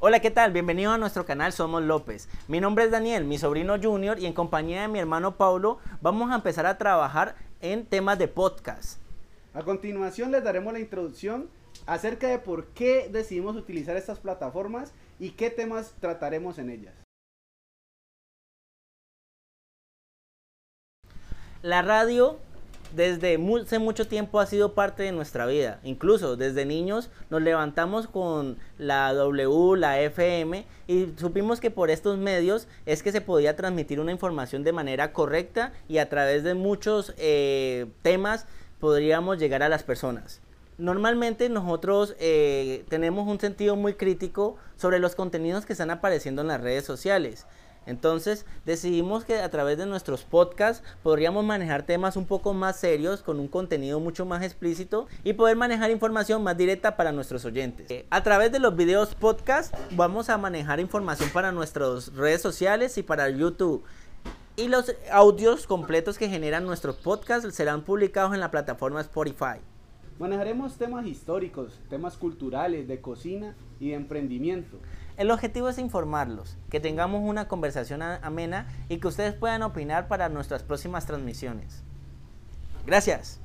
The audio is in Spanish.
Hola, ¿qué tal? Bienvenido a nuestro canal Somos López. Mi nombre es Daniel, mi sobrino Junior, y en compañía de mi hermano Paulo vamos a empezar a trabajar en temas de podcast. A continuación les daremos la introducción acerca de por qué decidimos utilizar estas plataformas y qué temas trataremos en ellas. La radio desde hace mucho tiempo ha sido parte de nuestra vida. Incluso desde niños nos levantamos con la W, la FM y supimos que por estos medios es que se podía transmitir una información de manera correcta y a través de muchos eh, temas podríamos llegar a las personas. Normalmente nosotros eh, tenemos un sentido muy crítico sobre los contenidos que están apareciendo en las redes sociales. Entonces decidimos que a través de nuestros podcasts podríamos manejar temas un poco más serios, con un contenido mucho más explícito y poder manejar información más directa para nuestros oyentes. Eh, a través de los videos podcast vamos a manejar información para nuestras redes sociales y para YouTube. Y los audios completos que generan nuestros podcasts serán publicados en la plataforma Spotify. Manejaremos temas históricos, temas culturales, de cocina y de emprendimiento. El objetivo es informarlos, que tengamos una conversación amena y que ustedes puedan opinar para nuestras próximas transmisiones. Gracias.